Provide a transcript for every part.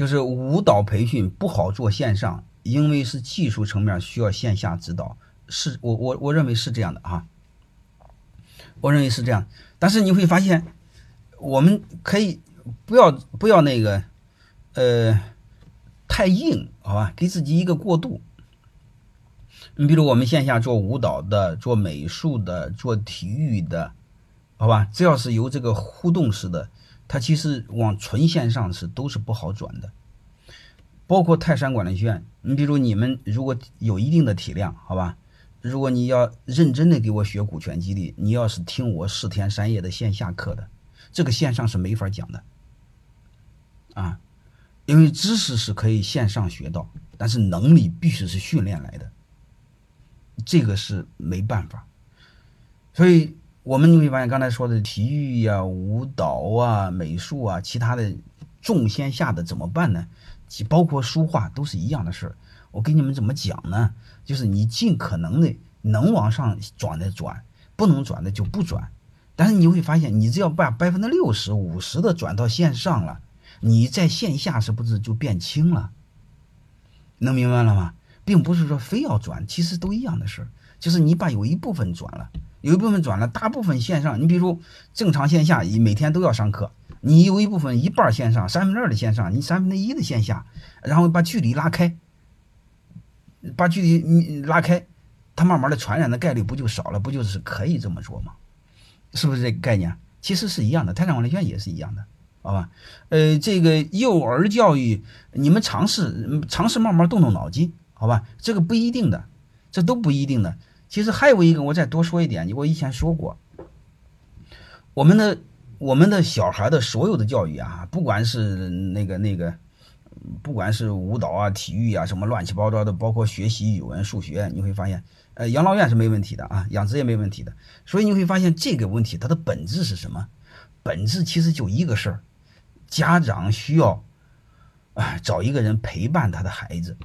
就是舞蹈培训不好做线上，因为是技术层面需要线下指导，是我我我认为是这样的啊，我认为是这样。但是你会发现，我们可以不要不要那个呃太硬，好吧？给自己一个过渡。你比如我们线下做舞蹈的、做美术的、做体育的，好吧？只要是有这个互动式的。它其实往纯线上是都是不好转的，包括泰山管理学院。你比如你们如果有一定的体量，好吧，如果你要认真的给我学股权激励，你要是听我四天三夜的线下课的，这个线上是没法讲的，啊，因为知识是可以线上学到，但是能力必须是训练来的，这个是没办法，所以。我们你会发现，刚才说的体育呀、舞蹈啊、美术啊，其他的重线下的怎么办呢？其包括书画都是一样的事儿。我给你们怎么讲呢？就是你尽可能的能往上转的转，不能转的就不转。但是你会发现，你只要把百分之六十五十的转到线上了，你在线下是不是就变轻了？能明白了吗？并不是说非要转，其实都一样的事儿，就是你把有一部分转了。有一部分转了，大部分线上。你比如正常线下，你每天都要上课，你有一部分一半线上，三分之二的线上，你三分之一的线下，然后把距离拉开，把距离你拉开，它慢慢的传染的概率不就少了？不就是可以这么做吗？是不是这个概念？其实是一样的，泰山管理学院也是一样的，好吧？呃，这个幼儿教育，你们尝试尝试慢慢动动脑筋，好吧？这个不一定的，这都不一定的。其实还有一个，我再多说一点，我以前说过，我们的我们的小孩的所有的教育啊，不管是那个那个，不管是舞蹈啊、体育啊，什么乱七八糟的，包括学习语文、数学，你会发现，呃，养老院是没问题的啊，养殖也没问题的。所以你会发现这个问题它的本质是什么？本质其实就一个事儿，家长需要啊找一个人陪伴他的孩子。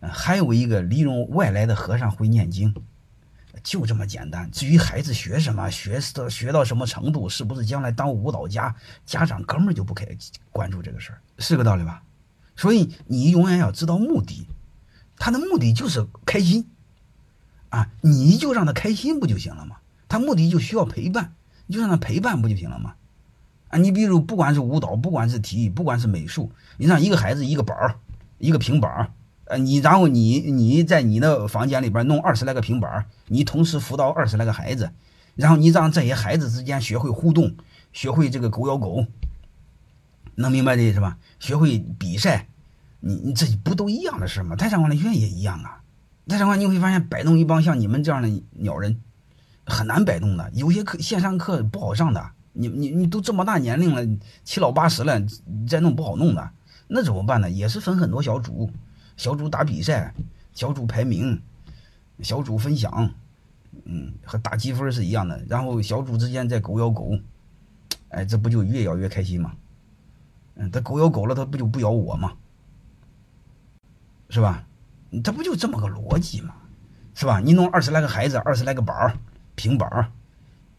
还有一个，利用外来的和尚会念经，就这么简单。至于孩子学什么，学到学到什么程度，是不是将来当舞蹈家，家长根本就不开关注这个事儿，是个道理吧？所以你永远要知道目的，他的目的就是开心啊，你就让他开心不就行了吗？他目的就需要陪伴，你就让他陪伴不就行了吗？啊，你比如不管是舞蹈，不管是体育，不管是美术，你让一个孩子一个板儿，一个平板儿。呃，你然后你你在你的房间里边弄二十来个平板你同时辅导二十来个孩子，然后你让这些孩子之间学会互动，学会这个狗咬狗，能明白这意思吧？学会比赛，你你这不都一样的事吗？泰山管理学院也一样啊。泰山管你会发现摆弄一帮像你们这样的鸟人很难摆弄的，有些课线上课不好上的。你你你都这么大年龄了，七老八十了，再弄不好弄的，那怎么办呢？也是分很多小组。小组打比赛，小组排名，小组分享，嗯，和打积分是一样的。然后小组之间在狗咬狗，哎，这不就越咬越开心吗？嗯，他狗咬狗了，他不就不咬我吗？是吧？他不就这么个逻辑吗？是吧？你弄二十来个孩子，二十来个板儿、平板儿，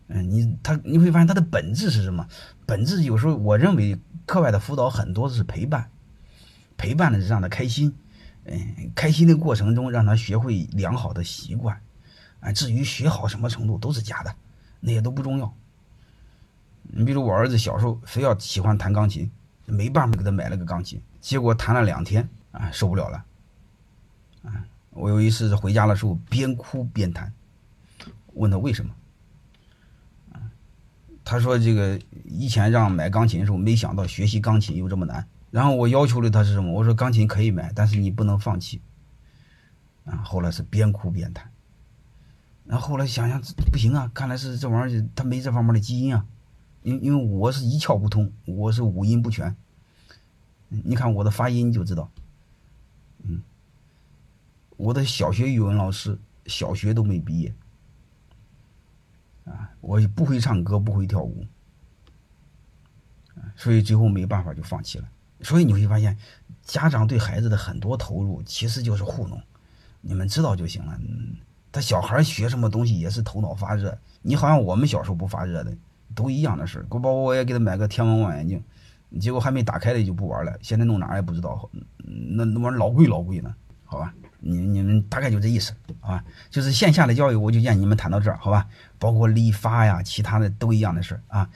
嗯，你他你会发现他的本质是什么？本质有时候我认为课外的辅导很多是陪伴，陪伴的是让他开心。嗯，开心的过程中让他学会良好的习惯，啊，至于学好什么程度都是假的，那些都不重要。你比如我儿子小时候非要喜欢弹钢琴，没办法给他买了个钢琴，结果弹了两天啊受不了了，啊，我有一次回家的时候边哭边弹，问他为什么，啊，他说这个以前让买钢琴的时候没想到学习钢琴又这么难。然后我要求的他是什么？我说钢琴可以买，但是你不能放弃。啊，后来是边哭边弹。然后后来想想不行啊，看来是这玩意儿他没这方面的基因啊。因因为我是一窍不通，我是五音不全。你看我的发音就知道。嗯，我的小学语文老师小学都没毕业。啊，我不会唱歌，不会跳舞。所以最后没办法就放弃了。所以你会发现，家长对孩子的很多投入其实就是糊弄，你们知道就行了。他小孩学什么东西也是头脑发热，你好像我们小时候不发热的，都一样的事儿。包括我也给他买个天文望远镜，结果还没打开的就不玩了，现在弄哪也不知道，那那玩意儿老贵老贵呢，好吧？你你们大概就这意思，好吧？就是线下的教育，我就建议你们谈到这儿，好吧？包括理发呀，其他的都一样的事儿啊。